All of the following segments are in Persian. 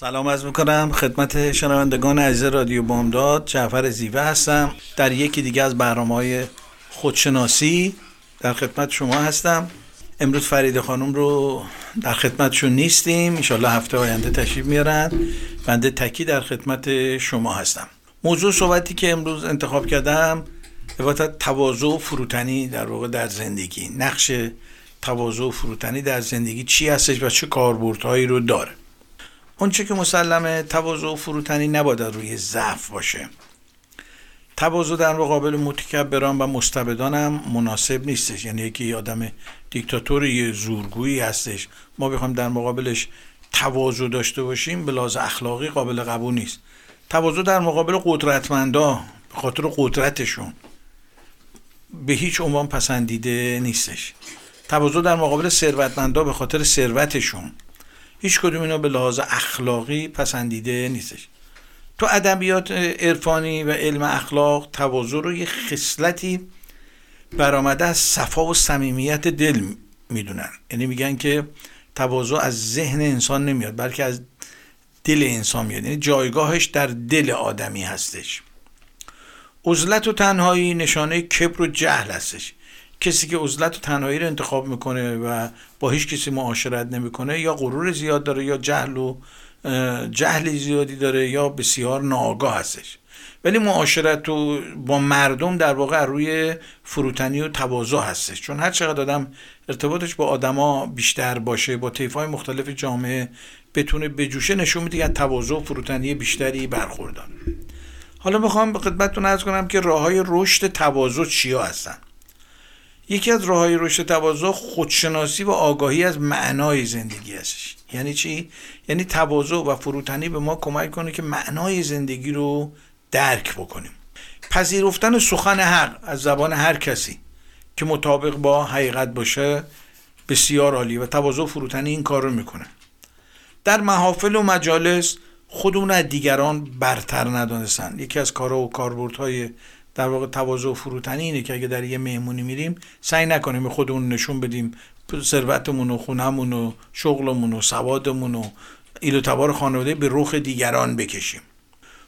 سلام از می‌کنم. خدمت شنوندگان عزیز رادیو بامداد. جعفر زیوه هستم. در یکی دیگه از برنامه های خودشناسی در خدمت شما هستم. امروز فرید خانم رو در خدمتشون نیستیم. انشالله هفته آینده تشریف میارن. بنده تکی در خدمت شما هستم. موضوع صحبتی که امروز انتخاب کردم عبارت تواضع و فروتنی در واقع در زندگی. نقش تواضع و فروتنی در زندگی چی هستش و چه کاربردهایی رو داره. اونچه که مسلمه تواضع و فروتنی نباید روی ضعف باشه. تواضع در مقابل متکبران و مستبدان هم مناسب نیستش. یعنی یکی آدم دیکتاتوری زورگویی هستش. ما بخوایم در مقابلش تواضع داشته باشیم به لحاظ اخلاقی قابل قبول نیست. تواضع در مقابل قدرتمندا به خاطر قدرتشون به هیچ عنوان پسندیده نیستش. تواضع در مقابل ثروتمندا به خاطر ثروتشون. هیچ کدوم اینا به لحاظ اخلاقی پسندیده نیستش. تو ادبیات عرفانی و علم اخلاق تواضع رو یه خصلتی برآمده از صفا و صمیمیت دل می‌دونن. یعنی میگن که تواضع از ذهن انسان نمیاد بلکه از دل انسان میاد. یعنی جایگاهش در دل آدمی هستش. عزلت و تنهایی نشانه کبر و جهل هستش. کسی که عزلت و تنهایی رو انتخاب می‌کنه و با هیچ کسی معاشرت نمی‌کنه یا غرور زیاد داره یا جهل و جهل زیادی داره یا بسیار ناآگاه هستش. ولی معاشرت و با مردم در واقع روی فروتنی و تواضع هستش. چون هر چقدر آدم ارتباطش با آدما بیشتر باشه با های مختلف جامعه بتونه بجوشه نشون میده که تواضع و فروتنی بیشتری برخوردار. حالا می‌خوام به خدمتتون عرض کنم که راه های رشد تواضع چیا هستن؟ یکی از راه های رشد تواضع خودشناسی و آگاهی از معنای زندگی هستش. یعنی چی؟ یعنی تواضع و فروتنی به ما کمک کنه که معنای زندگی رو درک بکنیم. پذیرفتن سخن حق از زبان هر کسی که مطابق با حقیقت باشه بسیار عالی و تواضع فروتنی این کار رو می‌کنه. در محافل و مجالس خودمون از دیگران برتر ندانستن. یکی از کارها و کاربردهای در واقع تواضع و فروتنی اینه که اگه در یه مهمونی میریم سعی نکنیم خودمون نشون بدیم ثروتمون و خونمون و شغلمون و سوادمون و ایل تبار خانواده به رخ دیگران بکشیم.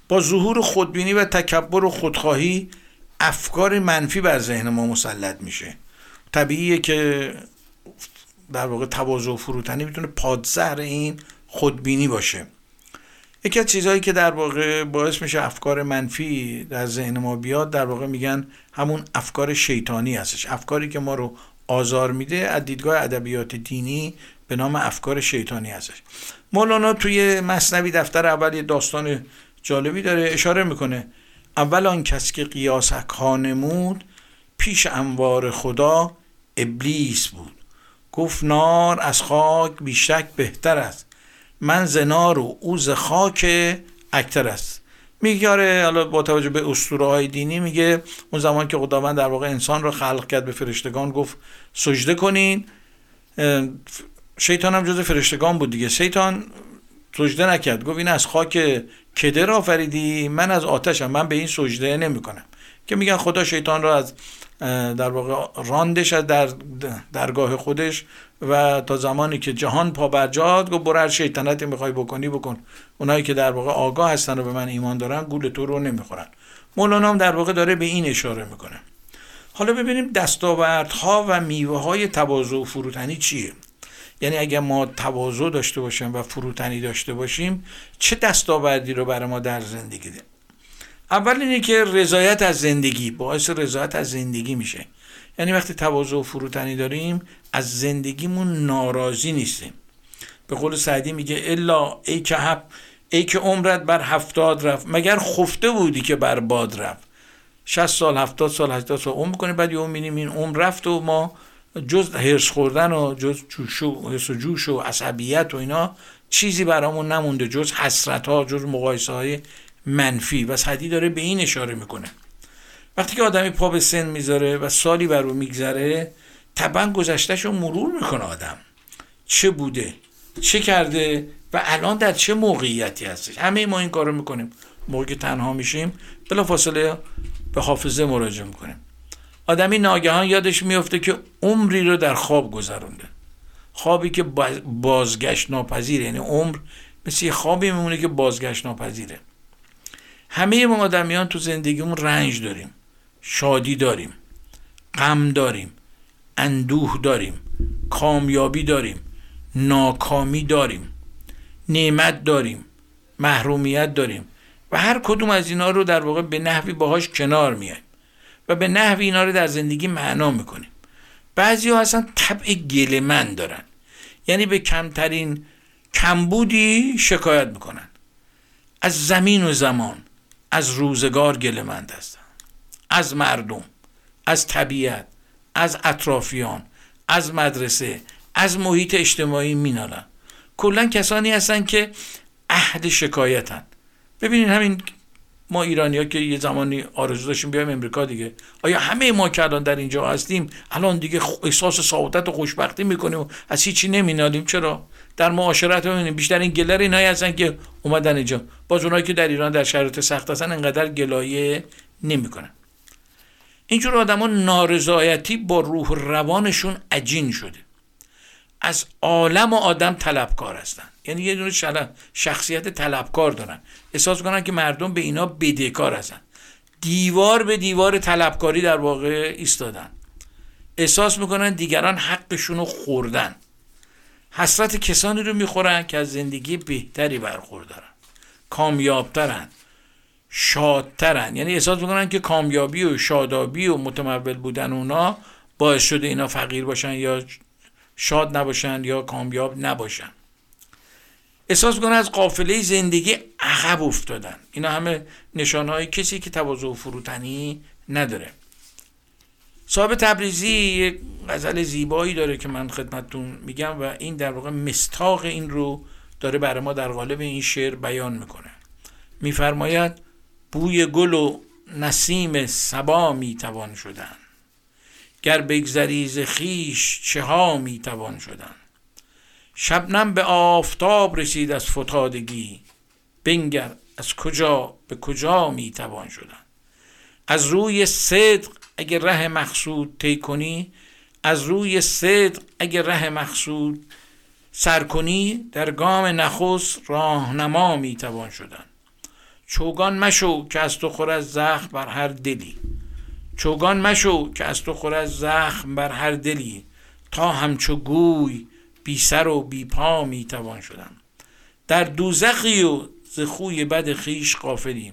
با ظهور خودبینی و تکبر و خودخواهی افکار منفی بر ذهن ما مسلط میشه. طبیعیه که در واقع تواضع و فروتنی می‌تونه پادزهر این خودبینی باشه. یکی از چیزهایی که در واقع باعث میشه افکار منفی در ذهن ما بیاد در واقع میگن همون افکار شیطانی هستش. افکاری که ما رو آزار میده از دیدگاه ادبیات دینی به نام افکار شیطانی هستش. مولانا توی مصنوی دفتر اول یه داستان جالبی داره اشاره می‌کنه. اول آن کس که قیاس نمود پیش انوار خدا ابلیس بود. گفت نار از خاک بیشک بهتر است. من زنار و او خاک اکتر است. میگه حالا با توجه به اسطوره های دینی میگه اون زمان که خداوند در واقع انسان رو خلق کرد به فرشتگان گفت سجده کنین. شیطان هم جز فرشتگان بود دیگه. شیطان سجده نکرد. گفت این از خاک کدر آفریدی؟ من از آتشم. من به این سجده نمی‌کنم. که میگن خدا شیطان را از در واقع راندش در درگاه خودش و تا زمانی که جهان پا برجاد گفت برو هر شیطنتی می‌خوای بکنی بکن. اونایی که در واقع آگاه هستن و به من ایمان دارن گول تو رو نمی‌خورن. مولانا هم در واقع داره به این اشاره می‌کنه. حالا ببینیم دستاوردها و میوه های تواضع و فروتنی چیه؟ یعنی اگر ما تواضع داشته باشیم و فروتنی داشته باشیم چه دستاوردی رو برای ما در زندگی ده اول اینه که رضایت از زندگی باعث رضایت از زندگی میشه. یعنی وقتی تواضع و فروتنی داریم از زندگیمون ناراضی نیستیم. به قول سعدی میگه الا ای که حب ای که عمرت بر هفتاد رفت مگر خفته بودی که بر باد رفت؟ 60 سال 70 سال 80 سال عمر می‌کنه بعد یهو می‌بینیم این عمر رفت و ما جز هرس خوردن و جز جوش و حس و جوش و عصبیت و اینا چیزی برامون نمونده جز حسرت ها جز مقایسه های منفی. و سعدی داره به این اشاره می‌کنه. وقتی که آدمی پا به سن می‌ذاره و سالی بر رو میگذره طبعا گذشتهش رو مرور می‌کنه آدم. چه بوده؟ چه کرده؟ و الان در چه موقعیتی هستش؟ همه ما این کارو می‌کنیم. موقع که تنها میشیم. بلا فاصله به حافظه مراجعه می‌کنیم. آدمی ناگهان یادش میفته که عمری رو در خواب گذرونده. خوابی که بازگشت ناپذیره. یعنی عمر مثل یه خوابی میمونه که بازگشت ناپذیره. همه ما آدمیان تو زندگیمون رنج داریم. شادی داریم. غم داریم. اندوه داریم کامیابی داریم ناکامی داریم نعمت داریم محرومیت داریم و هر کدوم از اینا رو در واقع به نحوی باهاش کنار میایم و به نحوی اینا رو در زندگی معنا می‌کنیم. بعضی ها اصلا طبع گلمن دارن. یعنی به کمترین کمبودی شکایت می‌کنن. از زمین و زمان از روزگار گلمند هستن. از مردم از طبیعت. از اطرافیان از مدرسه از محیط اجتماعی مینالن. کلا کسانی هستن که عهد شکایتن. ببینید همین ما ایرانی ها که یه زمانی آرزو داشتیم بیایم امریکا دیگه. آیا همه ما که الان در اینجا هستیم الان دیگه احساس سعادت و خوشبختی می‌کنیم و از هیچی نمینالیم؟ چرا؟ در معاشرت ببینیم. بیشتر این گلر اینایی هستن که اومدن اینجا. باز اونایی که در ایران در شرایط سخت هستن انقدر گلایه نمی‌کنن. اینجور آدما نارضایتی با روح روانشون عجین شده. از عالم و آدم طلبکار هستن. یعنی یه دونه شخصیت طلبکار دارن. احساس کنن که مردم به اینا بدهکار هستن. دیوار به دیوار طلبکاری در واقع ایستادن. احساس می‌کنن دیگران حقشون رو خوردن. حسرت کسانی رو می‌خورن که از زندگی بهتری برخوردارن. کامیابترن. شادترن. یعنی احساس می‌کنن که کامیابی و شادابی و متمول بودن اونا باعث شده اینا فقیر باشن یا شاد نباشن یا کامیاب نباشن. احساس می‌کنن از قافله زندگی عقب افتادن. اینا همه نشانهای کسی که تواضع و فروتنی نداره. صاحب تبریزی یک غزل زیبایی داره که من خدمتتون میگم و این در واقع مستاق این رو داره برای ما در قالب این شعر بیان می‌کنه. میفرماید بوی گل و نسیم سبا می‌توان شدن. گر بگذری ز چه ها می‌توان شدن. شبنم به آفتاب رسید از فتادگی. بنگر از کجا به کجا می‌توان شدن. از روی صدق اگر ره مقصود طی کنی از روی صدق اگر ره مقصود سر کنی در گام نخست راهنما می‌توان شدن. چوگان مشو که از تو خور از زخم بر هر دلی. چوگان مشو که از تو خور از زخم بر هر دلی. تا همچو گوی بی سر و بی پا می توان شدن در دوزخی و ز خوی بد خیش قافلی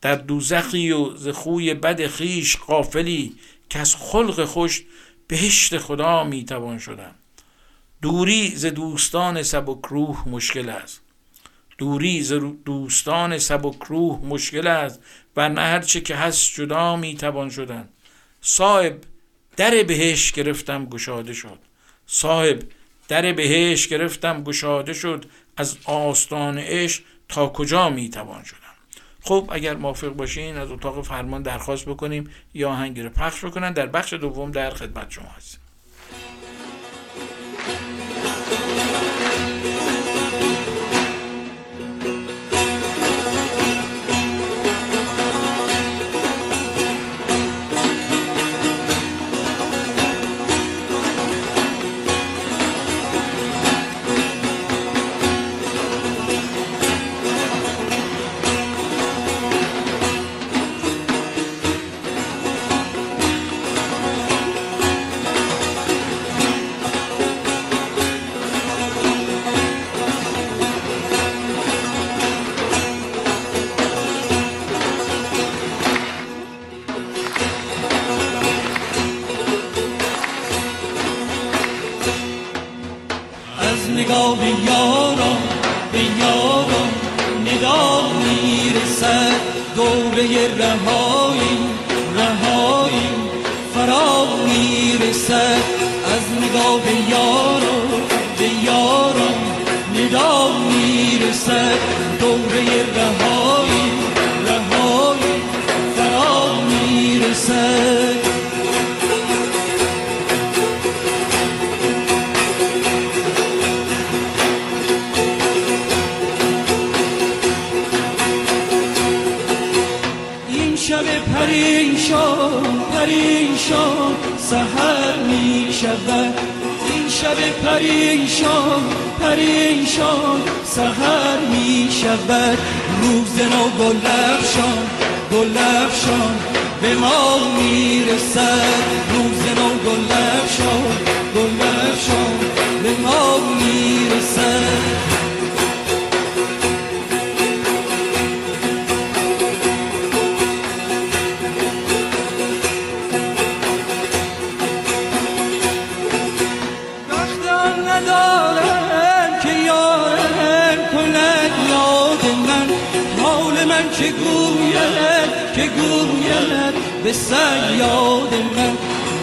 در دوزخی و ز خوی بد خیش قافلی که از خلق خوش بهشت خدا می توان شدن دوری ز دوستان سبک روح مشکل است. دوری ز دوستان سبک روح مشکل است و نه هرچه که هست جدا می توان شدن. صاحب در بهش گرفتم گشاده شد. صاحب در بهش گرفتم گشاده شد. از آستان عشق تا کجا می توان شدن خب اگر موافق باشین از اتاق فرمان درخواست بکنیم یا آهنگی رو پخش بکنن. در بخش دوم در خدمت شما هستیم.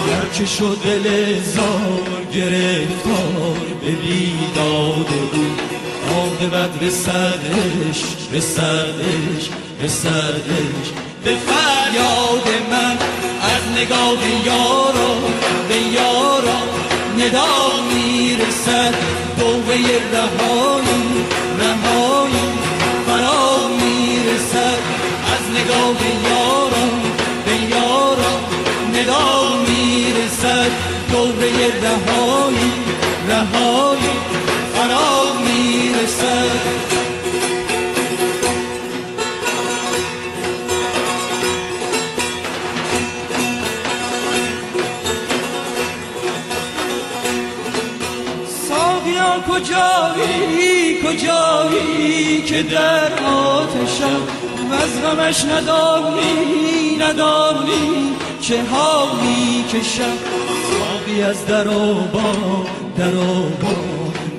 من هرچه شد دل زار گرفتار به بیداد بود عاقبت رسدش رسدش رسدش به فریاد من از نگاه یارا به یارا ندا می‌رسد. دوبه رهایی رهایی فرا می‌رسد. از نگاه یاران به یاران ندا می‌رسد دوبه رهایی رهایی فرا می‌رسد. ساقیان کجایی کجایی که در آتشم؟ و از غمش ندانی ندانی چه ها می‌کشم ساقی از در و با در و با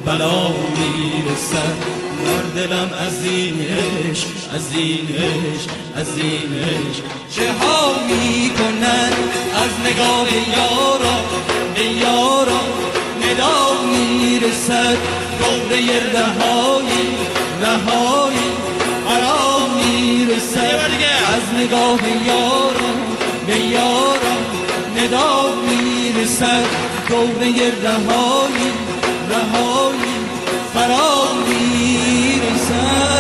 بلا می‌رسد. بر دلم از این عشق از این عشق از این عشق. چه ها می‌کنن از نگاه یارا؟ به یارا ندا می‌رسد. دوره رهایی رهایی فرا می‌رسد. از نگاه یاران به یاران ندا می‌رسد دوره رهایی رهایی فرا می‌رسد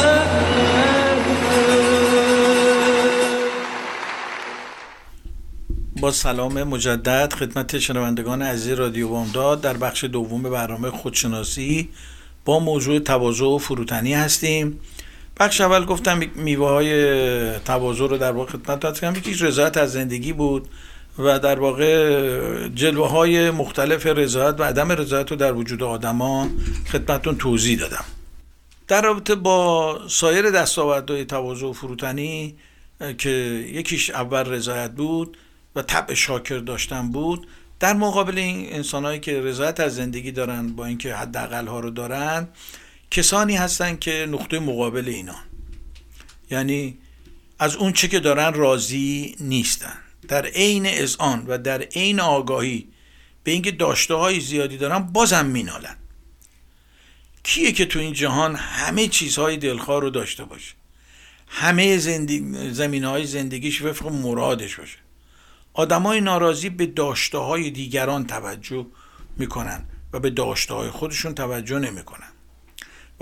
با سلام مجدد خدمت شنوندگان عزیز رادیو بامداد در بخش دوم برنامه خودشناسی با موضوع تواضع و فروتنی هستیم. بخش اول گفتم میوه های تواضع رو در واقع خدمت یکیش رضایت از زندگی بود و در واقع جلوه های مختلف رضایت و عدم رضایت رو در وجود آدما خدمتتون توضیح دادم. در رابطه با سایر دستاوردهای تواضع و فروتنی که یکیش اول رضایت بود و طبع شاکر داشتن بود در مقابل این انسانهایی که رضایت از زندگی دارن با اینکه حداقل ها رو دارن کسانی هستن که نقطه مقابل اینا. یعنی از اون چه که دارن راضی نیستن. در عین اذعان و در عین آگاهی به اینکه داشته های زیادی دارن بازم مینالن. کیه که تو این جهان همه چیزهای دلخواه رو داشته باشه؟ همه زندگی زمین های زندگیش وفق مرادش باشه. آدمای ناراضی به داشته های دیگران توجه می‌کنن و به داشته های خودشون توجه نمی‌کنن.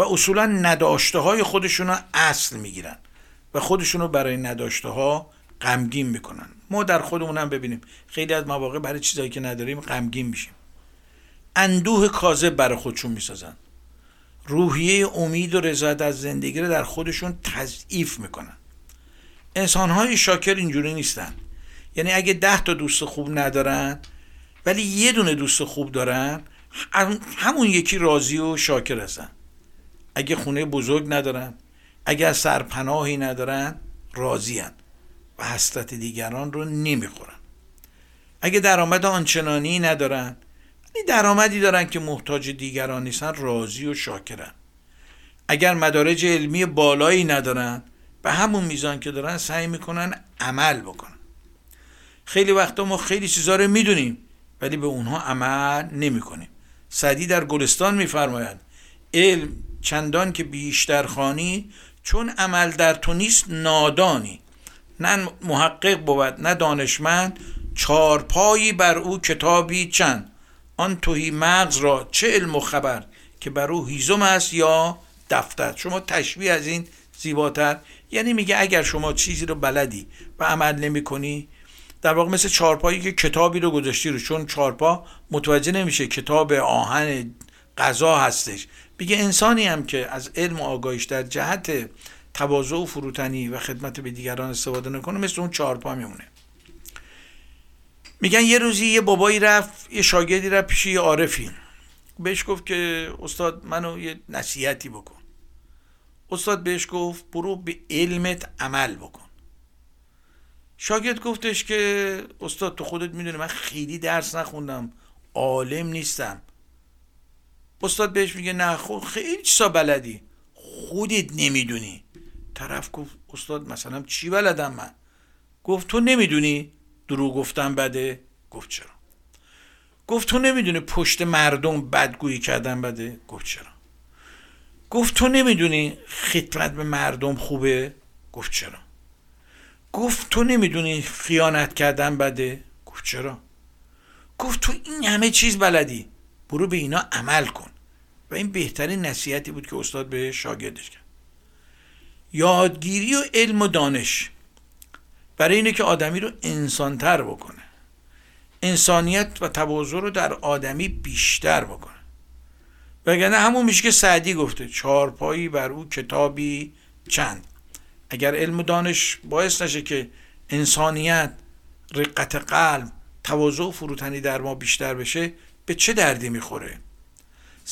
و اصولا نداشته های خودشون رو اصل می‌گیرن و خودشون رو برای نداشته ها غمگین می‌کنن. ما در خودمون هم ببینیم. خیلی از مواقع برای چیزایی که نداریم غمگین میشیم. اندوه کاذب برای خودشون می‌سازن. روحیه امید و رضایت از زندگی رو در خودشون تضعیف می‌کنن. انسان های شاکر اینجوری نیستن. یعنی اگه ده تا دوست خوب ندارن ولی یه دونه دوست خوب دارن همون یکی راضی و شاکر هستن. اگه خونه بزرگ ندارن اگه سرپناهی ندارن راضی و حسرت دیگران رو نمی‌خورن. اگه درآمد آنچنانی ندارن ولی درآمدی دارن که محتاج دیگران نیستن راضی و شاکرن. اگر مدارج علمی بالایی ندارن به همون میزان که دارن سعی می‌کنن عمل بکنن. خیلی وقتا ما خیلی چیزا رو می‌دونیم ولی به اونها عمل نمی کنیم سعدی در گلستان میفرماید علم چندان که بیشتر خانی چون عمل در تو نیست نادانی. نه محقق بود نه دانشمند چارپایی بر او کتابی چند. آن توهی مغز را چه علم و خبر که بر او هیزم است یا دفتر؟ شما تشبیه از این زیباتر. یعنی میگه اگر شما چیزی رو بلدی و عمل نمی کنی در واقع مثل چارپایی که کتابی رو گذاشتی رو چون چارپا متوجه نمیشه کتاب آهن غذا هستش. میگه انسانی هم که از علم و آگاهیش در جهت تواضع و فروتنی و خدمت به دیگران استفاده نکنه مثل اون چارپا میمونه. میگن یه روزی یه بابایی رفت یه شاگردی رفت پیش یه عارفی. بهش گفت که استاد منو یه نصیحتی بکن. استاد بهش گفت برو به علمت عمل بکن. شاگرد گفتش که استاد تو خودت می‌دونی من خیلی درس نخوندم عالم نیستم. استاد بهش میگه نه خود خیلی چیزا بلدی. خودت نمی‌دونی. طرف گفت استاد مثلا چی بلدم من؟ گفت تو نمی‌دونی؟ درو گفتم بده. گفت چرا؟ گفت تو نمی‌دونی پشت مردم بدگویی کردن بده؟ گفت چرا؟ گفت تو نمی‌دونی خدمت به مردم خوبه؟ گفت چرا؟ گفت تو نمی‌دونی خیانت کردن بده؟ گفت چرا؟ گفت تو این همه چیز بلدی. برو به اینا عمل کن. و این بهترین نصیحتی بود که استاد به شاگردش کرد. یادگیری و علم و دانش برای اینه که آدمی رو انسانتر بکنه. انسانیت و تواضع رو در آدمی بیشتر بکنه. وگرنه همون میشه که سعدی گفته چارپایی بر او کتابی چند. اگر علم و دانش باعث نشه که انسانیت رقت قلب تواضع و فروتنی در ما بیشتر بشه به چه دردی می‌خوره؟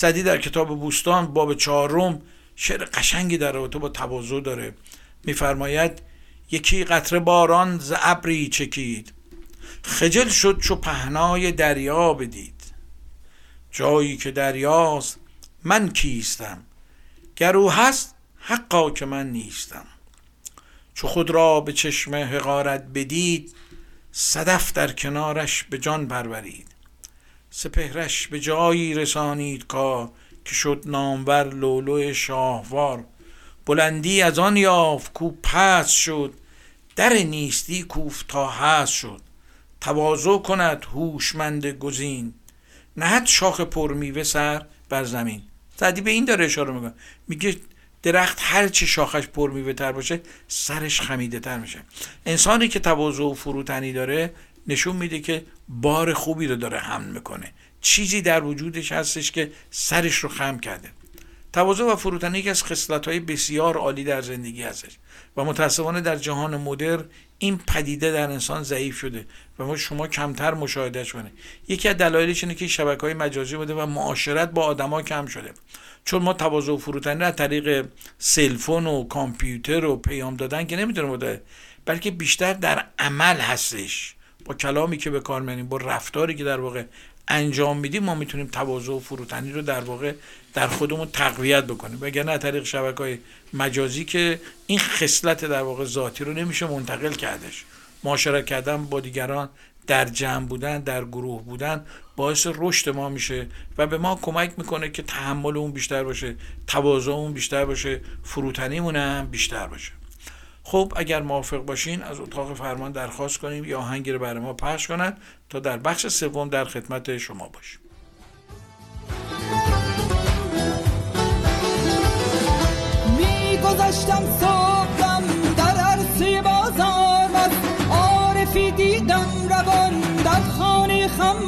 سعدی در کتاب بوستان باب چهارم شعر قشنگی در رابطه با تواضع داره. میفرماید یکی قطره باران ز ابری چکید. خجل شد چو پهنای دریا بدید. جایی که دریاست من کیستم؟ گر هست حقا که من نیستم. چو خود را به چشم حقارت بدید صدف در کنارش به جان پرورید. سپهرش به جایی رسانید کا که شد نامور لولو شاهوار. بلندی از آن یافت کو پس شد در نیستی کوف تا هست شد. تواضع کند هوشمند گزین. نهد شاخ پرمیوه سر بر زمین. سعدی به این داره اشاره می‌کنه. میگه درخت هر چی شاخش پرمیوه تر باشه سرش خمیده تر میشه. انسانی که تواضع و فروتنی داره نشون میده که بار خوبی رو داره حمل می‌کنه. چیزی در وجودش هستش که سرش رو خم کرده. تواضع و فروتنی یکی از خصلت های بسیار عالی در زندگی هستش. و متاسفانه در جهان مدر این پدیده در انسان ضعیف شده و ما شما کمتر مشاهدهش کنه یکی از دلایلش اینه که شبکه های مجازی بوده و معاشرت با آدما کم شده. چون ما تواضع و فروتنی از طریق سلفون و کامپیوتر و پیام دادن که نمی‌تونه بوده بلکه بیشتر در عمل هستش. با کلامی که به کار می‌بریم با رفتاری که در واقع انجام میدیم ما می‌تونیم تواضع و فروتنی رو در واقع در خودمون تقویت بکنیم. وگرنه طریق شبکه های مجازی که این خصلت در واقع ذاتی رو نمیشه منتقل کردش. معاشرت کردن با دیگران در جمع بودن در گروه بودن باعث رشد ما میشه و به ما کمک می‌کنه که تحمل اون بیشتر باشه تواضع اون بیشتر باشه فروتنیمون هم بیشتر باشه. خب اگر موافق باشین از اتاق فرمان درخواست کنیم یا آهنگی رو برای ما پخش کنند تا در بخش سوم در خدمت شما باشیم. گذشتم صبحم در عرصه بازار است عارفی دیدم روان در خانه خمار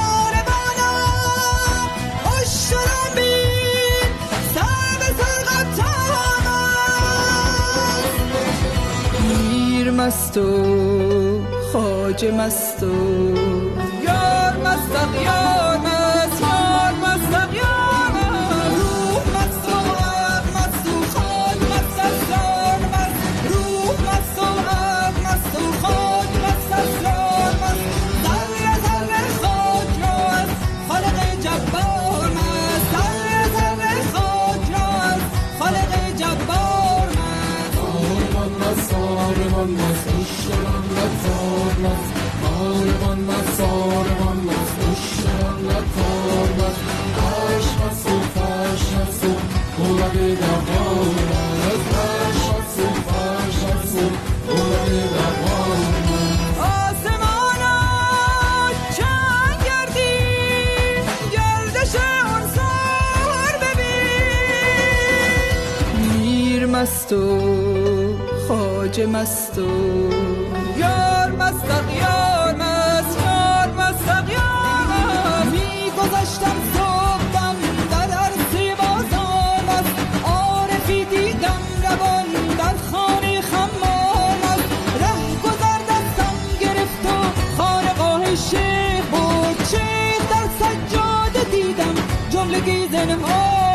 مست و خاجه مست و یار مست مست و خاج مست و یار مستق یار مست یار مستق یار میگذشتم صبحم در عرصه بازار است. عارفی دیدم روان در خانه خمام است. ره گذر دستم گرفت و خانقاه شیخ بود شیخ در سجاده دیدم جملگی زنهام است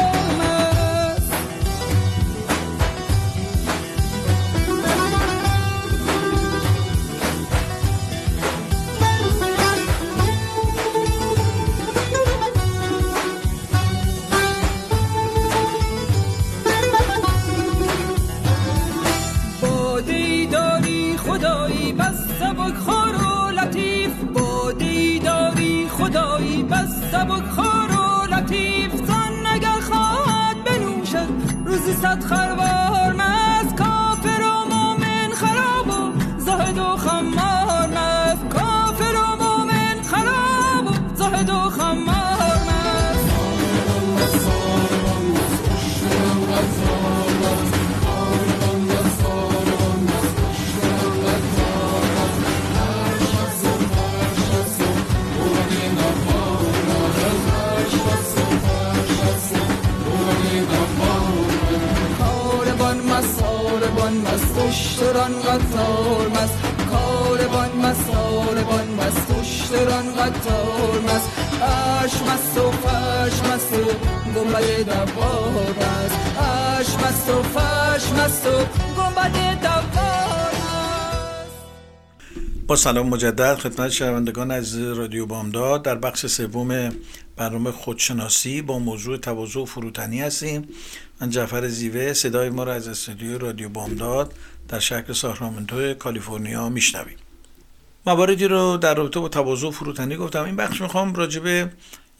اشتران قطار مست. کاروان مست ساربان مست. اشتران قطار مست. اش مست و فش مست و گنبد دوار مست اش مست و فش مست و گنبد دوار با سلام مجدد خدمت شنوندگان از رادیو بامداد. در بخش سوم برنامه خودشناسی با موضوع تواضع و فروتنی هستیم. من جعفر زیوه صدای ما را از استودیو رادیو بامداد در شهر ساکرامنتو کالیفرنیا میشنویم مواردی رو در رابطه با تواضع و فروتنی گفتم. این بخش می‌خوام راجع به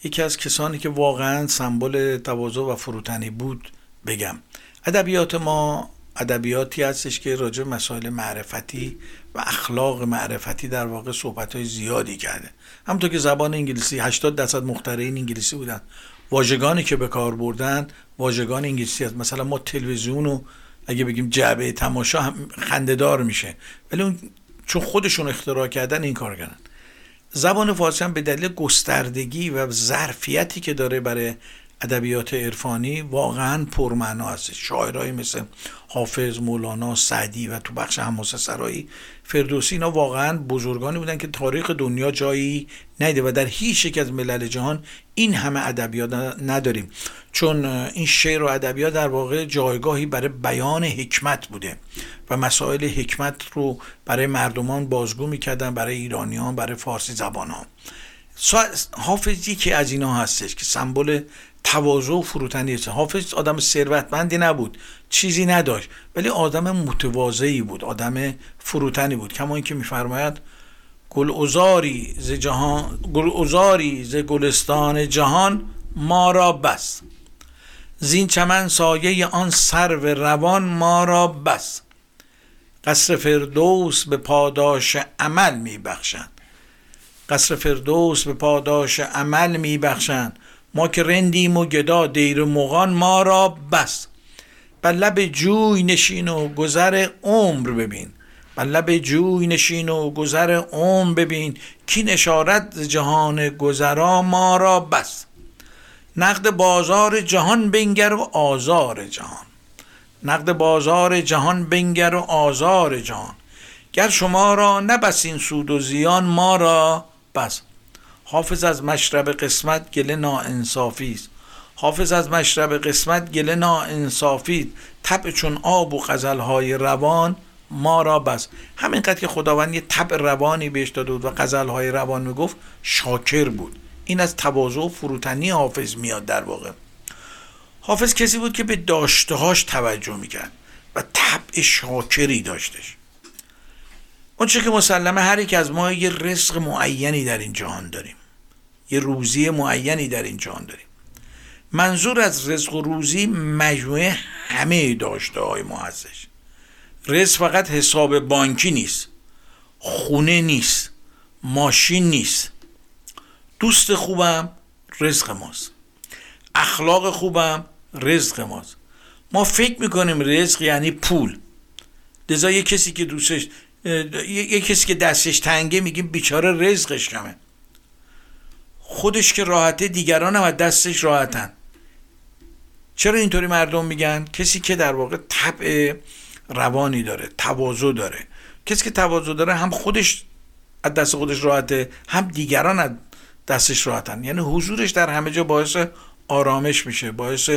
یکی از کسانی که واقعا سمبل تواضع و فروتنی بود بگم. ادبیات ما ادبیاتی هستش که راجع مسائل معرفتی و اخلاق معرفتی در واقع صحبت های زیادی کرده. همونطور که زبان انگلیسی 80 درصد مخترعین انگلیسی بودن. واژگانی که به کار بردن واژگان انگلیسی هست. مثلا ما تلویزیون رو اگه بگیم جعبه تماشا هم خندهدار میشه. ولی اون چون خودشون اختراع کردن این کار کردن. زبان فارسی هم به دلیل گستردگی و ظرفیتی که داره برای ادبیات عرفانی واقعا پرمعنا هست شاعرایی مثل حافظ مولانا سعدی و تو بخش حماسه سرایی فردوسی اینا واقعا بزرگانی بودن که تاریخ دنیا جایی نیده و در هیچ یک از ملل جهان این همه ادبیات نداریم. چون این شعر و ادبیات در واقع جایگاهی برای بیان حکمت بوده و مسائل حکمت رو برای مردمان بازگو می‌کردن برای ایرانیان برای فارسی زبانان حافظ یکی از اینا هستش که سمبل تواضع و فروتنی است حافظ آدم ثروتمندی نبود چیزی نداشت ولی آدم متواضعی بود آدم فروتنی بود. کما اینکه میفرماید گل ازاری ز جهان گل ز گلستان جهان ما را بس. زین چمن سایه آن سرو روان ما را بس. قصر فردوس به پاداش عمل میبخشند. قصر فردوس به پاداش عمل میبخشند. ما که رندیم و گدا دیر مغان ما را بس. بر لب جوی نشین و گذر عمر ببین. بر لب جوی نشین و گذر عمر ببین. کی اشارت جهان گذرا ما را بس. نقد بازار جهان بنگر و آزار جهان. نقد بازار جهان بنگر و آزار جهان. گر شما را نبسین سود و زیان ما را بس. حافظ از مشرب قسمت گله ناانصافی است حافظ از مشرب قسمت گله ناانصافی طبع چون آب و غزلهای روان ما را بس. همینقدر که خداوند یه طبع روانی بهش داده بود و غزلهای روان می‌گفت شاکر بود. این از تواضع و فروتنی حافظ میاد در واقع. حافظ کسی بود که به داشتهاش توجه می‌کرد و طبع شاکری داشتش. اون که مسلمه هر یک از ما یه رزق معینی در این جهان داریم. یه روزی معینی در این جهان داریم. منظور از رزق و روزی مجموعه همه داشته های ما هستش. رزق فقط حساب بانکی نیست. خونه نیست. ماشین نیست. دوست خوبم رزق ماست. اخلاق خوبم رزق ماست. ما فکر می‌کنیم رزق یعنی پول. لذا کسی که دوستش یه کسی که دستش تنگه میگیم بیچاره رزقش کمه. خودش که راحته دیگران هم از دستش راحتن. چرا اینطوری مردم میگن؟ کسی که در واقع طبع روانی داره تواضع داره. کسی که تواضع داره هم خودش از دست خودش راحته هم دیگران از دستش راحتن. یعنی حضورش در همه جا باعث آرامش میشه باعث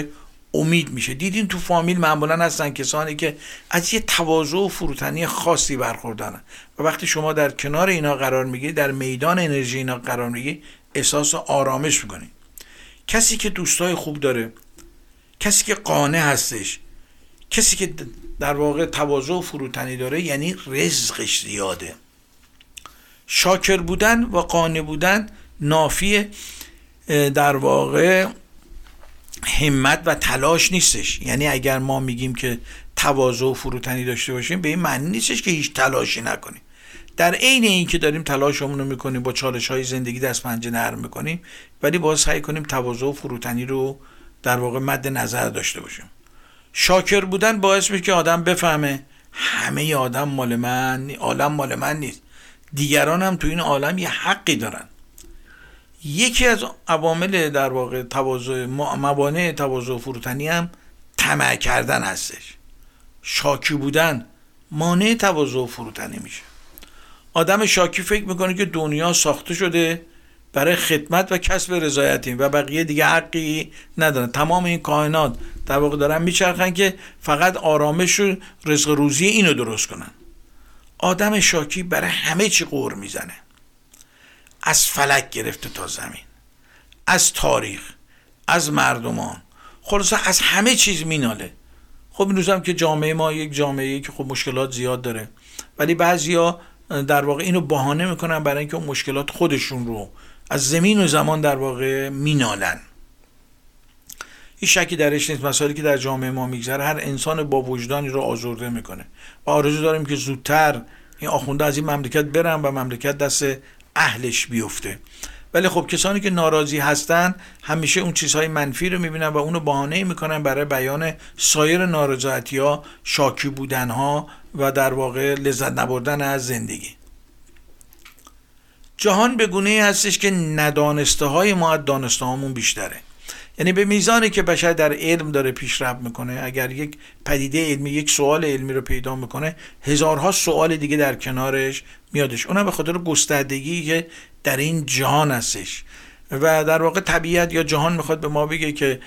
امید میشه. دیدین تو فامیل معمولا هستن کسانی که از یه تواضع و فروتنی خاصی برخوردارن. و وقتی شما در کنار اینا قرار می‌گیری در میدان انرژی اینا قرار می‌گیری احساس آرامش می‌کنی. کسی که دوستای خوب داره کسی که قانع هستش کسی که در واقع تواضع و فروتنی داره یعنی رزقش زیاده. شاکر بودن و قانع بودن نافی در واقع همت و تلاش نیستش. یعنی اگر ما میگیم که تواضع و فروتنی داشته باشیم به این معنی نیستش که هیچ تلاشی نکنیم. در عین این که داریم تلاشمون رو می‌کنیم با چالش های زندگی دست پنجه نرم می‌کنیم ولی باز سعی کنیم تواضع و فروتنی رو در واقع مد نظر داشته باشیم. شاکر بودن باعث میشه که آدم بفهمه همه آدم مال من عالم مال من نیست. دیگران هم تو این عالم یه حقی دارن. یکی از عوامل در واقع تواضع موانع تواضع فروتنی هم طمع کردن هستش. شاکی بودن مانع تواضع فروتنی میشه. آدم شاکی فکر می‌کنه که دنیا ساخته شده برای خدمت و کسب رضایتی و بقیه دیگه حقی ندارن تمام این کائنات در واقع دارن میچرخن که فقط آرامش و رزق روزی اینو درست کنن. آدم شاکی برای همه چی قور می‌زنه. از فلک گرفته تا زمین از تاریخ از مردمان. خلاصه از همه چیز میناله. خب این که جامعه ما یک جامعه که خب مشکلات زیاد داره. ولی بعضیا در واقع اینو بهانه می‌کنن برای اینکه اون مشکلات خودشون رو از زمین و زمان در واقع مینالن. هیچ شکی درش نیست. مسائلی که در جامعه ما میگذره هر انسان با وجدانی رو آزرده می‌کنه. و آرزو داریم که زودتر این آخونده از این مملکت برن و مملکت دست اهلش بیفته. ولی خب کسانی که ناراضی هستن همیشه اون چیزهای منفی رو می‌بینن و اونو بهانه می‌کنن برای بیان سایر نارضایتی شاکی بودن ها و در واقع لذت نبردن از زندگی. جهان به گونه هستش که ندانسته های ما از دانسته هامون بیشتره. یعنی به میزانی که بشر در علم داره پیشرفت می‌کنه اگر یک پدیده علمی یک سوال علمی رو پیدا می‌کنه هزارها سوال دیگه در کنارش میادش. اونم به خاطر گستردگی که در این جهان هستش. و در واقع طبیعت یا جهان می‌خواد به ما بگه که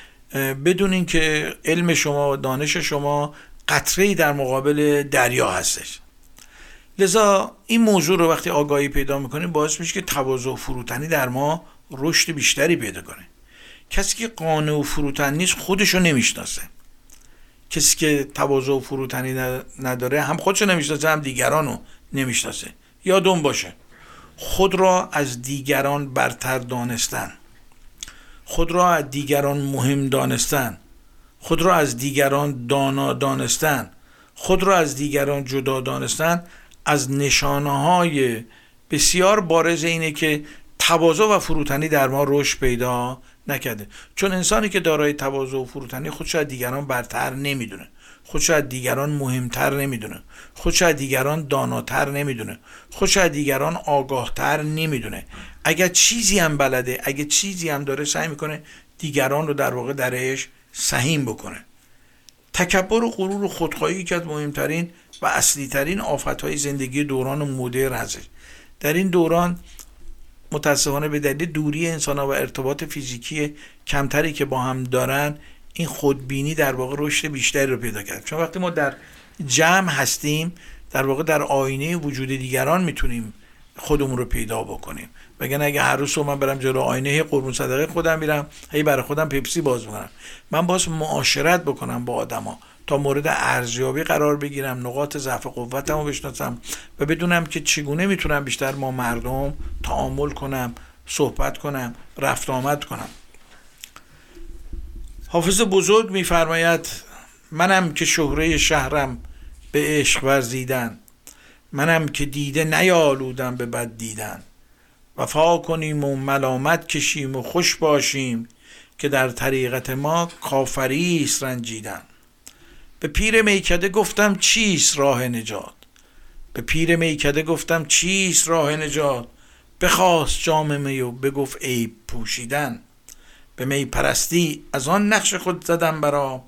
بدونین که علم شما و دانش شما قطره در مقابل دریا هستش. لذا این موضوع رو وقتی آگاهی پیدا می‌کنیم باعث میشه که تواضع فروتنی در ما رشد بیشتری پیدا کنه. کسی که قانع و فروتن نیست خودشو نمی‌شناسه. کسی که تواضع و فروتنی نداره هم خودشو نمی‌شناسه هم دیگران رو نمی‌شناسه. یادون باشه خود را از دیگران برتر دانستن. خود را از دیگران مهم دانستن. خود را از دیگران دانا دانستن. خود را از دیگران جدا دانستن. از نشانه های بسیار بارز اینه که تواضع و فروتنی در ما رشد پیدا نکرده. چون انسانی که دارای تواضع و فروتنی خودش از دیگران برتر نمی‌دونه. خودش از دیگران مهمتر نمی‌دونه. خودش از دیگران داناتر نمی‌دونه. خودش از دیگران آگاهتر نمی‌دونه. اگر چیزی هم بلده اگر چیزی هم داره سعی می‌کنه دیگران رو در واقع درش سهیم بکنه. تکبر و غرور و خودخواهی که از مهمترین و اصلی ترین آفت های زندگی دوران مدرن هستش. در این دوران متاسفانه به دلیل دوری انسان ها و ارتباط فیزیکی کمتری که با هم دارن این خودبینی در واقع رشد بیشتری رو پیدا کرد. چون وقتی ما در جمع هستیم در واقع در آینه وجود دیگران می‌تونیم خودمون رو پیدا بکنیم. وگرنه اگه هر روز من برم جلو آینه قربون صدقه خودم میرم هی برای خودم پپسی باز می‌کنم. من باز معاشرت بکنم با آدما تا مورد ارزیابی قرار بگیرم نقاط ضعف قوتم رو بشناسم و بدونم که چگونه می‌تونم بیشتر ما مردم تعامل کنم صحبت کنم رفت آمد کنم. حافظ بزرگ میفرماید منم که شهره شهرم به عشق ورزیدن منم که دیده نیالودم به بد دیدن. وفا کنیم و ملامت کشیم و خوش باشیم که در طریقت ما کافری است رنجیدن. به پیر میکده گفتم چیست راه نجات؟ به پیر میکده گفتم چیست راه نجات؟ بخواست جام می و بگفت عیب پوشیدن. به می پرستی از آن نقش خود زدم برا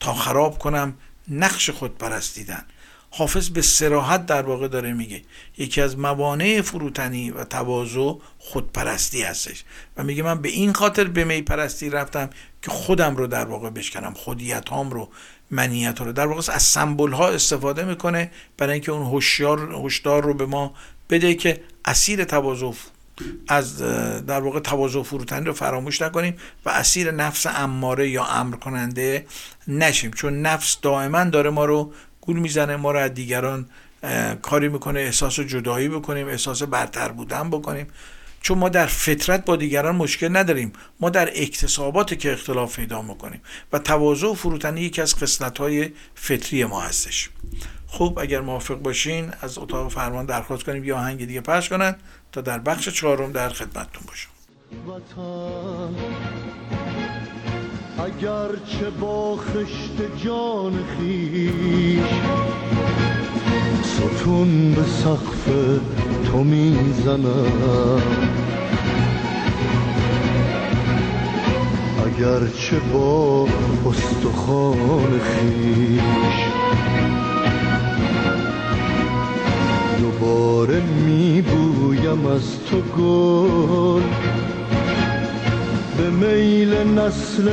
تا خراب کنم نقش خود پرستیدن. حافظ به سراحت در واقع داره میگه یکی از موانع فروتنی و تواضع خودپرستی هستش. و میگه من به این خاطر به می پرستی رفتم که خودم رو در واقع بشکنم خودیت هام رو منیت رو. در واقع از سمبل ها استفاده می‌کنه برای اینکه اون هوشیار هشدار رو به ما بده که اسیر تواضع از در واقع تواضع فروتنی رو فراموش نکنیم و اسیر نفس اماره یا امر کننده نشیم. چون نفس دائما داره ما رو گول می‌زنه ما رو از دیگران کاری می‌کنه احساس جدایی بکنیم احساس برتر بودن بکنیم. چون ما در فطرت با دیگران مشکل نداریم. ما در اکتسابات که اختلاف پیدا می‌کنیم و تواضع و فروتنی یکی از قسمت های فطری ما هستش. خوب اگر موافق باشین از اتاق فرمان درخواست کنیم یا آهنگ دیگه پخش کنن تا در بخش چهارم در خدمتتون باشم. وطن اگر چه با خشت جان خیش ستون به سقف تو می‌زنم. اگر چه با استخوان خیش دوباره میبویم از تو گل به میل نسل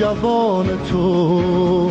جوان تو.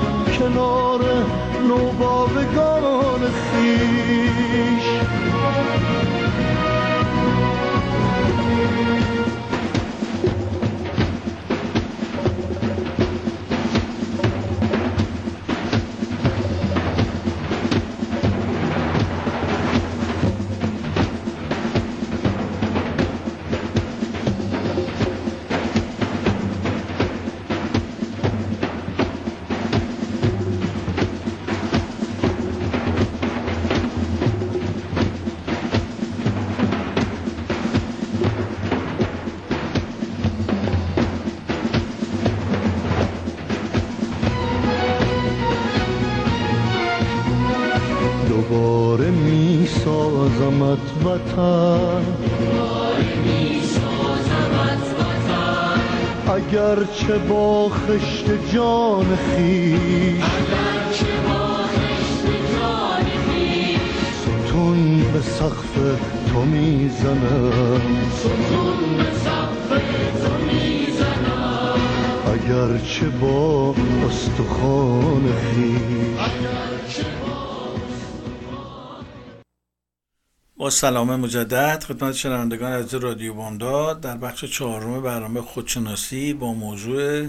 کنار نوباوگان خیش خشت جان خیش. ستون به سقف تو می‌زنم. اگرچه با استخوان خیش. با سلام مجدد خدمت شنوندگان از رادیو بامداد. در بخش چهارم برنامه خودشناسی با موضوع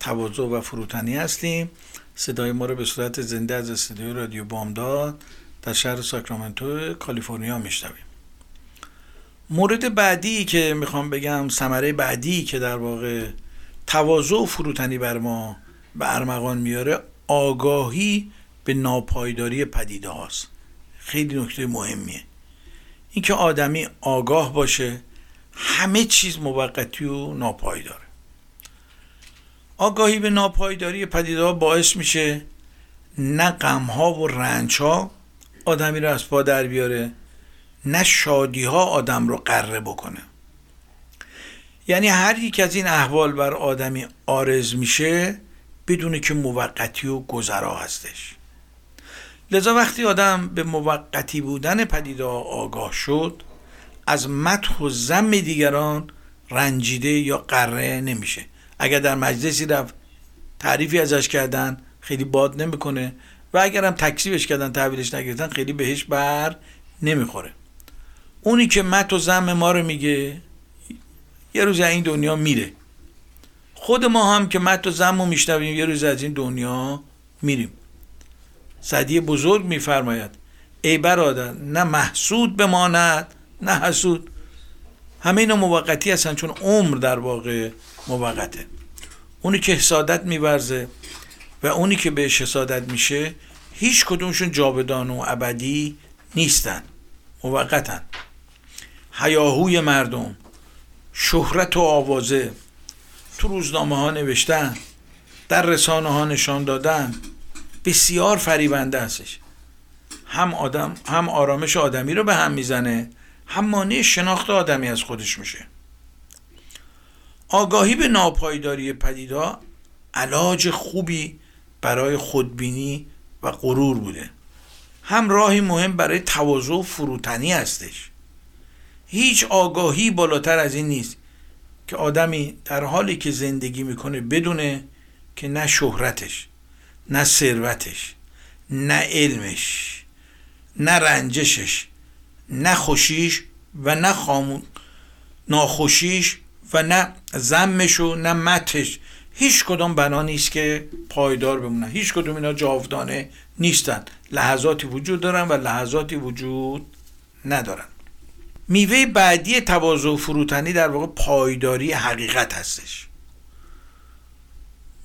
تواضع و فروتنی هستیم. صدای ما رو به صورت زنده از استودیو رادیو بامداد در شهر ساکرامنتو کالیفرنیا میشنویم. مورد بعدی که می‌خوام بگم ثمره بعدی که در واقع تواضع و فروتنی بر ما به ارمغان میاره آگاهی به ناپایداری پدیده هاست. خیلی نکته مهمیه. اینکه آدمی آگاه باشه همه چیز موقتی و ناپایداره آگاهی به ناپایداری پدیده باعث میشه نه غمها و رنج ها آدمی رو از پا در بیاره نه شادی ها آدم رو قره بکنه. یعنی هر یک از این احوال بر آدمی آرز میشه بدونه که موقتی و گذرا هستش. لذا وقتی آدم به موقتی بودن پدیده آگاه شد از مدح و زم دیگران رنجیده یا قره نمیشه. اگر در مجلسی رفت تعریفی ازش کردن خیلی باد نمی‌کنه. و اگر هم تکسیبش کردن تحویلش نگرفتن خیلی بهش بر نمی‌خوره. اونی که مت و زم ما رو میگه یه روز این دنیا میره. خود ما هم که مت و زم رو میشنویم یه روز از این دنیا میریم. صدیه بزرگ میفرماید ای برادر نه محسود بماند نه حسود. همه اینا موقتی هستن چون عمر در واقع موقته. اونی که حسادت میورزه و اونی که بهش حسادت میشه هیچ کدومشون جاودان و ابدی نیستن. موقتن. هیاهوی مردم. شهرت و آوازه. تو روزنامه ها نوشتن. در رسانه ها نشان دادن. بسیار فریبنده هستش. هم آدم هم آرامش آدمی رو به هم می‌زنه هم مانع شناخت آدمی از خودش میشه. آگاهی به ناپایداری پدیدا علاج خوبی برای خودبینی و غرور بوده. هم راهی مهم برای تواضع و فروتنی هستش. هیچ آگاهی بالاتر از این نیست که آدمی در حالی که زندگی می‌کنه بدونه که نه شهرتش نه ثروتش نه علمش نه رنجشش نه خوشیش و نه خامون ناخوشیش و نه زمش و نه متش. هیچ کدام بنا نیست که پایدار بمونه هیچ کدوم اینا جاودانه نیستن. لحظاتی وجود دارن و لحظاتی وجود ندارن. میوه بعدی تواضع و فروتنی در واقع پایداری حقیقت هستش.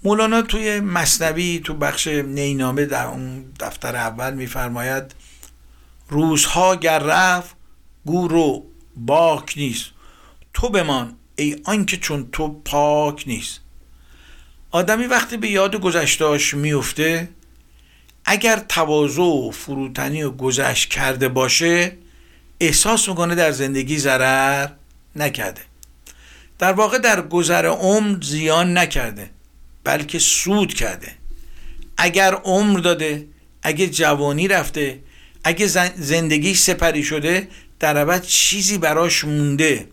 مولانا توی مصنوی تو بخش نینامه در اون دفتر اول میفرماید روزها گر رفت گو رو باک نیست. تو بمان ای آنکه چون تو پاک نیست. آدمی وقتی به یاد گذشتاش میفته اگر تواضع و فروتنی و گذشت کرده باشه احساس می‌کنه در زندگی ضرر نکرده. در واقع در گذر عمر زیان نکرده بلکه سود کرده. اگر عمر داده اگه جوانی رفته اگه زندگی سپری شده در عوض چیزی براش مونده.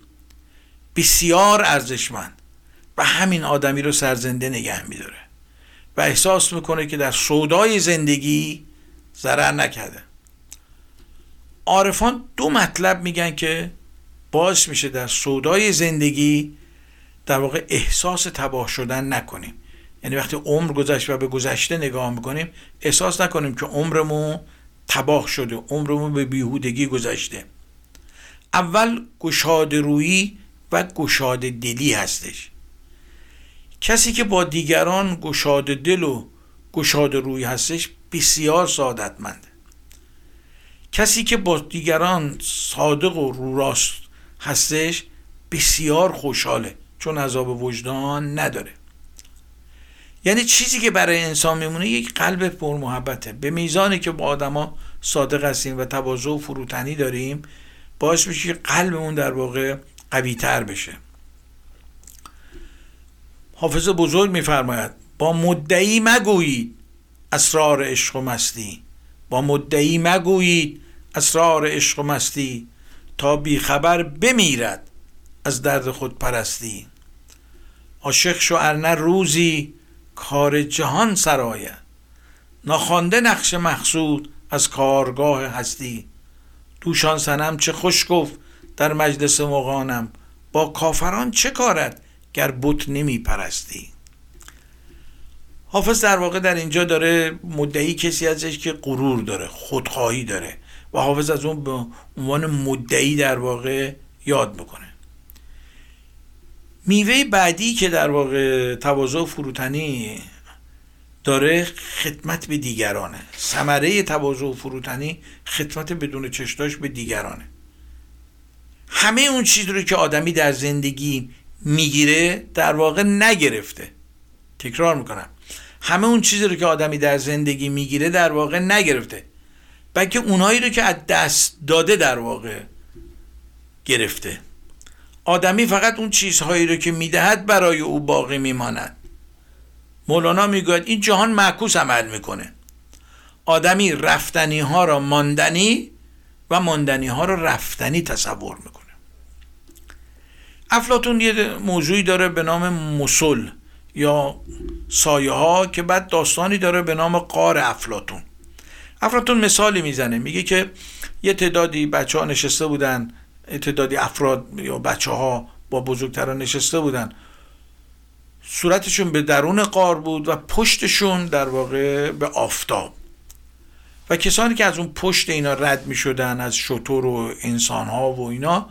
بسیار ارزشمند و همین آدمی رو سرزنده نگه میداره و احساس می‌کنه که در سودای زندگی ضرر نکرده. عارفان دو مطلب میگن که باعث میشه در سودای زندگی در واقع احساس تباه شدن نکنیم. یعنی وقتی عمر گذشت و به گذشته نگاه می‌کنیم احساس نکنیم که عمرمون تباه شده عمرمون به بیهودگی گذشته. اول گشاد رویی و گشاد دلی هستش. کسی که با دیگران گشاد دل و گشاد روی هستش بسیار سعادتمنده. کسی که با دیگران صادق و رو راست هستش بسیار خوشحاله چون عذاب وجدان نداره. یعنی چیزی که برای انسان میمونه یک قلب پر محبته به میزانی که با آدما صادق هستیم و تواضع و فروتنی داریم باعث میشه که قلبمون در واقع قوی تر بشه. حافظ بزرگ میفرماید با مدعی مگویید اسرار عشق و مستی. با مدعی مگویید اسرار عشق و مستی. تا بیخبر بمیرد از درد خود پرستی. عاشق شو ارنه روزی کار جهان سرایه ناخوانده نقش مقصود از کارگاه هستی. دوشان سنم چه خوش گفت در مجلس مقانم با کافران چه کارد گر بت نمی پرستی حافظ در واقع در اینجا داره مدعی کسی ازش که غرور داره خودخواهی داره و حافظ از اون به عنوان مدعی در واقع یاد می‌کنه. میوه بعدی که در واقع تواضع فروتنی داره خدمت به دیگرانه. ثمره تواضع و فروتنی خدمت بدون چشتاش به دیگرانه. همه اون چیز رو که آدمی در زندگی می‌گیره در واقع نگرفته. تکرار می‌کنم. همه اون چیزی رو که آدمی در زندگی می‌گیره در واقع نگرفته. بلکه اونایی رو که از دست داده در واقع گرفته. آدمی فقط اون چیزهایی رو که می‌دهد برای او باقی میماند. مولانا می‌گوید این جهان معکوس عمل می‌کنه. آدمی رفتنی ها را ماندنی و ماندنی ها را رفتنی تصور می‌کنه. افلاتون یه موضوعی داره به نام مسل یا سایه ها که بعد داستانی داره به نام قار افلاتون افلاتون مثالی می‌زنه میگه که یه تعدادی بچه ها نشسته بودن تعدادی افراد یا بچه ها با بزرگتران نشسته بودن. صورتشون به درون قار بود و پشتشون در واقع به آفتاب. و کسانی که از اون پشت اینا رد می شدن از شطور و انسان ها و اینا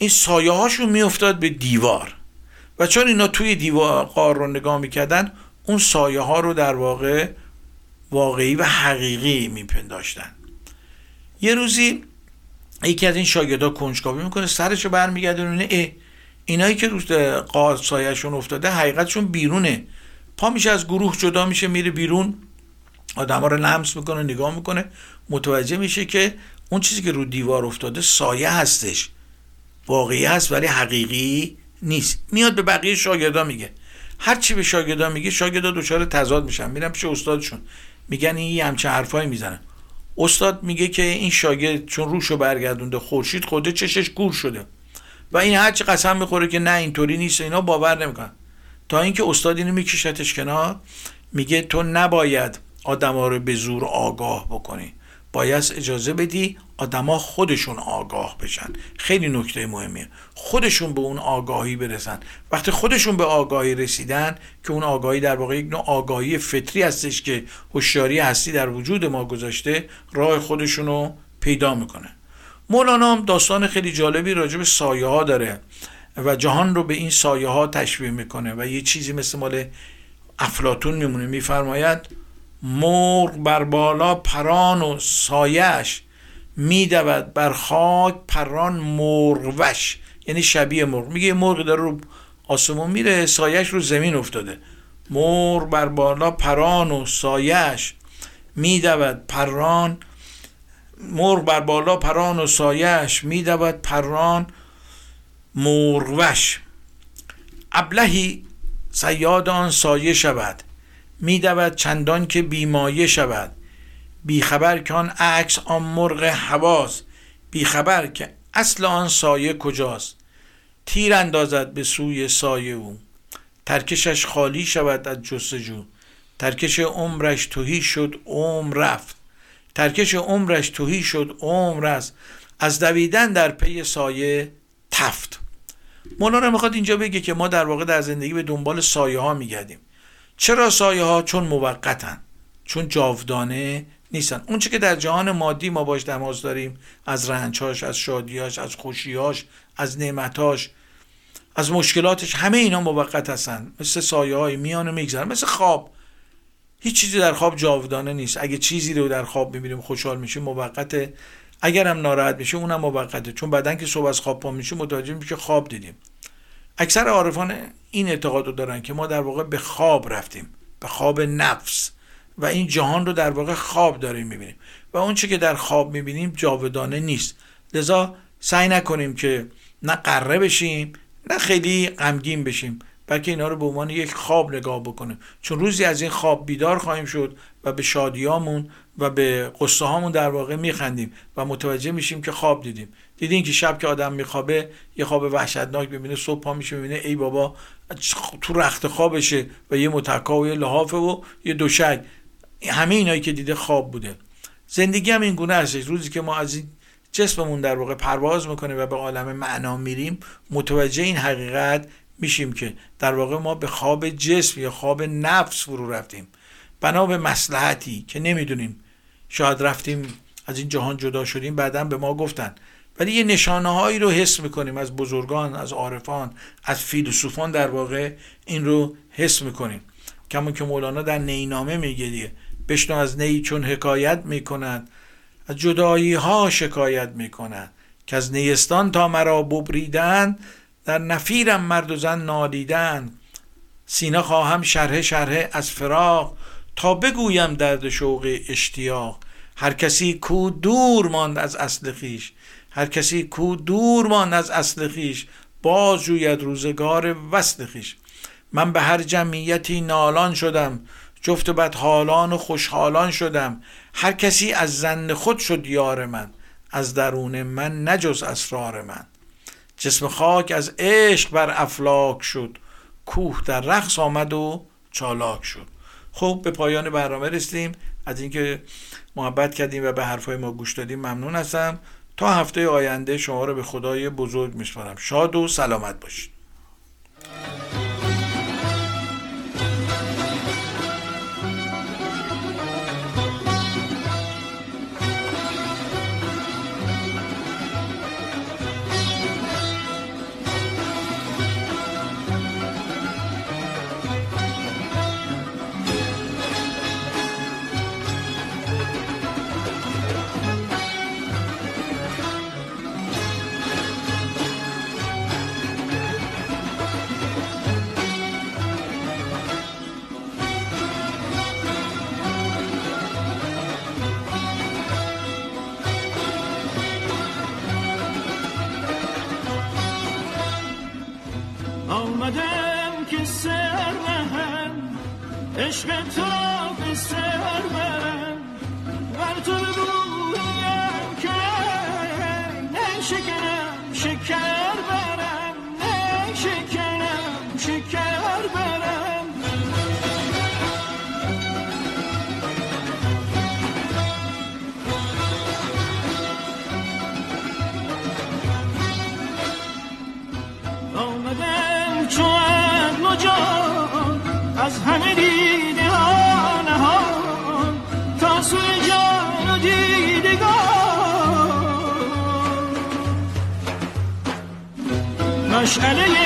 این سایه هاشون می افتاد به دیوار. و چون اینا توی دیوار قار رو نگاه می‌کردن اون سایه ها رو در واقع واقعی و حقیقی میپنداشتن. یه روزی یکی از این شاگردا کنجکاوی می‌کنه سرشو برمیگردونه ای اینایی که روز قار سایهشون افتاده حقیقتشون بیرونه. پا میشه از گروه جدا میشه میره بیرون. آدم ها رو لمس می‌کنه نگاه می‌کنه. متوجه میشه که اون چیزی که رو دیوار افتاده سایه هستش. واقعی هست ولی حقیقی نیست. میاد به بقیه شاگردا میگه. هر چی به شاگردا میگه شاگردا دچار تضاد میشن. میرن پیش استادشون. میگن این همچه حرفایی می‌زنن استاد میگه که این شاگرد چون روشو برگردونده خورشید خوده چشش گور شده. و این هرچی قسم می‌خوره که نه اینطوری نیست اینا باور نمی‌کنن. تا اینکه استاد اینو میکشتش کنار میگه تو نباید آدما رو به زور آگاه بکنی. باید اجازه بدی آدما خودشون آگاه بشن. خیلی نکته مهمیه. خودشون به اون آگاهی برسن. وقتی خودشون به آگاهی رسیدن که اون آگاهی در واقع یک نوع آگاهی فطری هستش که هوشیاری هستی در وجود ما گذاشته راه خودشون رو پیدا می‌کنه. مولانا هم داستان خیلی جالبی راجع به سایه ها داره و جهان رو به این سایه ها تشبیه می‌کنه و یه چیزی مثل مال افلاتون میمونه میفرماید مرغ بر بالا پران و سایش میدود بر خاک پران مرغوش. یعنی شبیه مرغ. میگه یه مرغ داره رو آسمون میره سایش رو زمین افتاده. مرغ بر بالا پران و سایش میدود پران مرغ بر بالا پران و سایش میدود پران مرغوش. ابلهی سیاد آن سایه شود. میدود چندان که بیمایه شود. بیخبر که آن عکس آن مرغ حواس. بیخبر که اصل آن سایه کجاست. تیر اندازد به سوی سایه او. ترکشش خالی شود از جستجو. ترکش عمرش توهی شد عمر رفت. ترکش عمرش توهی شد عمر است از دویدن در پی سایه تفت. مولانا می‌خواد اینجا بگه که ما در واقع در زندگی به دنبال سایه ها میگردیم. چرا سایه ها چون موقتن؟ چون جاودانه نیستن. اون که در جهان مادی ما باش تماس داریم از رنجهاش از شادیاش از خوشیاش از نعمتاش از مشکلاتش همه اینا موقت هستن. مثل سایه های میان میگذرن مثل خواب. هیچ چیزی در خواب جاودانه نیست. اگه چیزی رو در خواب می‌بینیم خوشحال میشیم موقته اگرم ناراحت میشه اونم موقته. چون بعدن که صبح از خواب پا میشه متوجه میشه خواب دیدیم. اکثر عارفان این اعتقاد رو دارن که ما در واقع به خواب رفتیم به خواب نفس و این جهان رو در واقع خواب داریم می‌بینیم و اون چی که در خواب می‌بینیم جاودانه نیست. لذا سعی نکنیم که نه قره بشیم نه خیلی غمگین بشیم بلکه اینا رو به عنوان یک خواب نگاه بکنیم. چون روزی از این خواب بیدار خواهیم شد و به شادیامون و به قصه هامون در واقع میخندیم و متوجه میشیم که خواب دیدیم. دیدین که شب که آدم میخوابه یه خواب وحشتناک ببینه صبح پا میشه می‌بینه ای بابا تو رخت خوابشه و یه متکا و یه لحافه و یه دوشک. همه اینایی که دیده خواب بوده. زندگی هم این گونه هستش روزی که ما از این جسممون در واقع پرواز می‌کنه و به عالم معنا میریم متوجه این حقیقت میشیم که در واقع ما به خواب جسم یا خواب نفس فرو رفتیم. بنا به مسلحتی که نمی‌دونیم. شاید رفتیم از این جهان جدا شدیم بعدا به ما گفتن. ولی یه نشانه هایی رو حس می‌کنیم از بزرگان از عارفان از فیلسوفان در واقع این رو حس می‌کنیم. کمون که مولانا در نینامه میگه دیگه بشنو از نی چون حکایت می‌کند از جدایی ها شکایت می‌کند. که از نیستان تا مرا ببریدن در نفیرم مرد و زن نادیدن سینه خواهم شرح شرح از فراق تا بگویم درد شوق اشتیاق. هر کسی کو دور ماند از اصل خیش هر کسی کو دور ماند از اصل خیش باز جوید روزگار وصل خیش. من به هر جمعیتی نالان شدم جفت بدحالان و خوشحالان شدم. هر کسی از زن خود شد یار من از درون من نجز اسرار من. جسم خاک از عشق بر افلاک شد کوه در رقص آمد و چالاک شد. خب به پایان برنامه رسیدیم. از اینکه محبت کردیم و به حرفای ما گوش دادیم ممنون هستم. تا هفته آینده شما رو به خدای بزرگ میسپارم. شاد و سلامت باشید. عشق مشعله نظر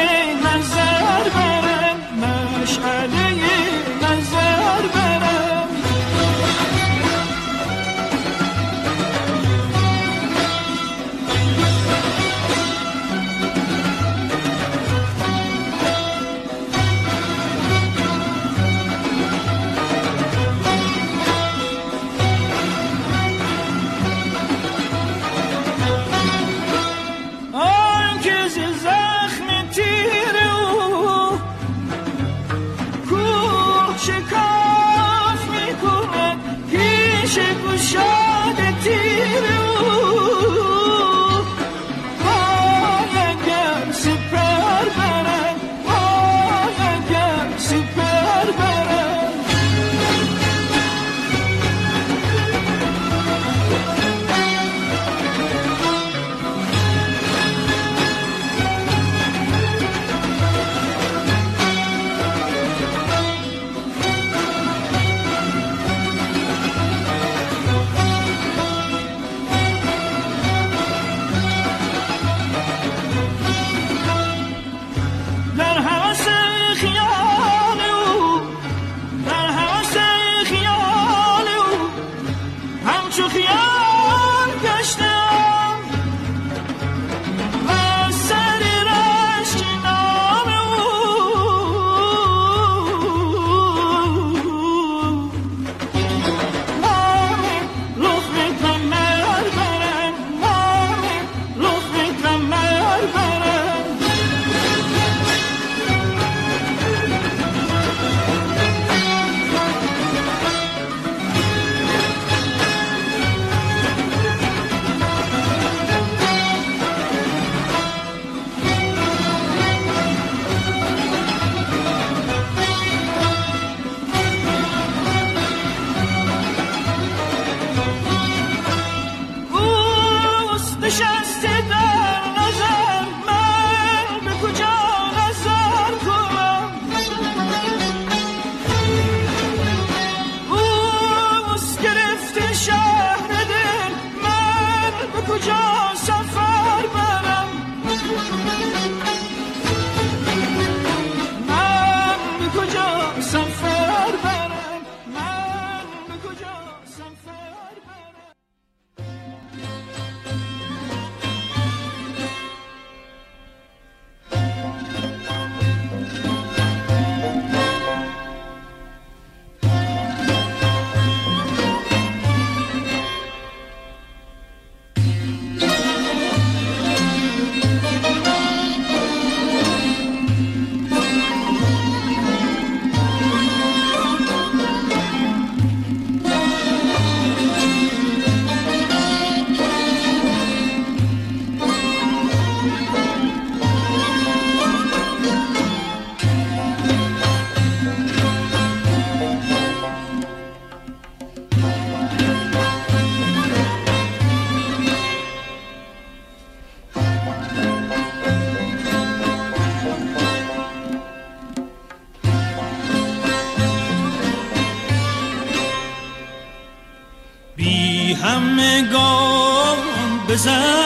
به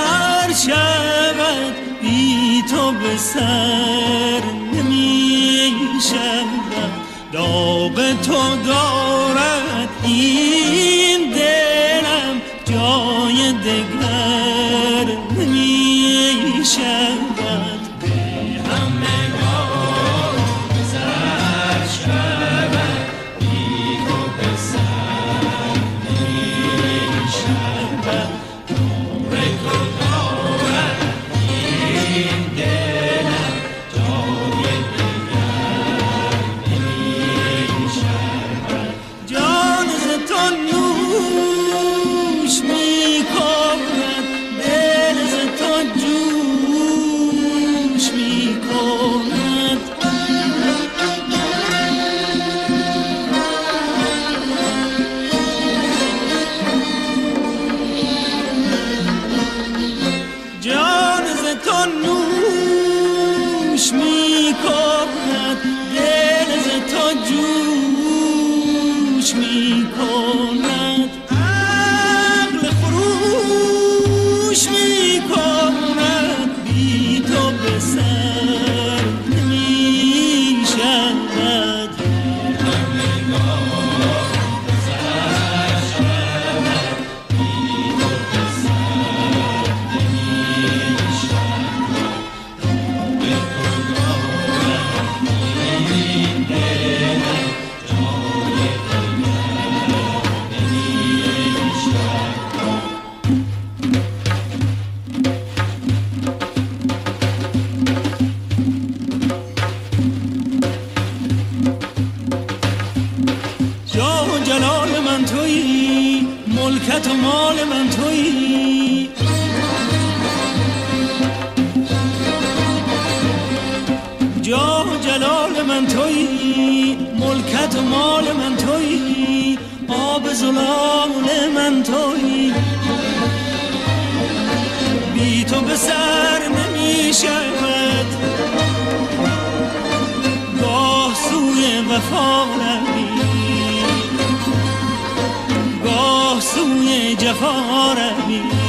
سوی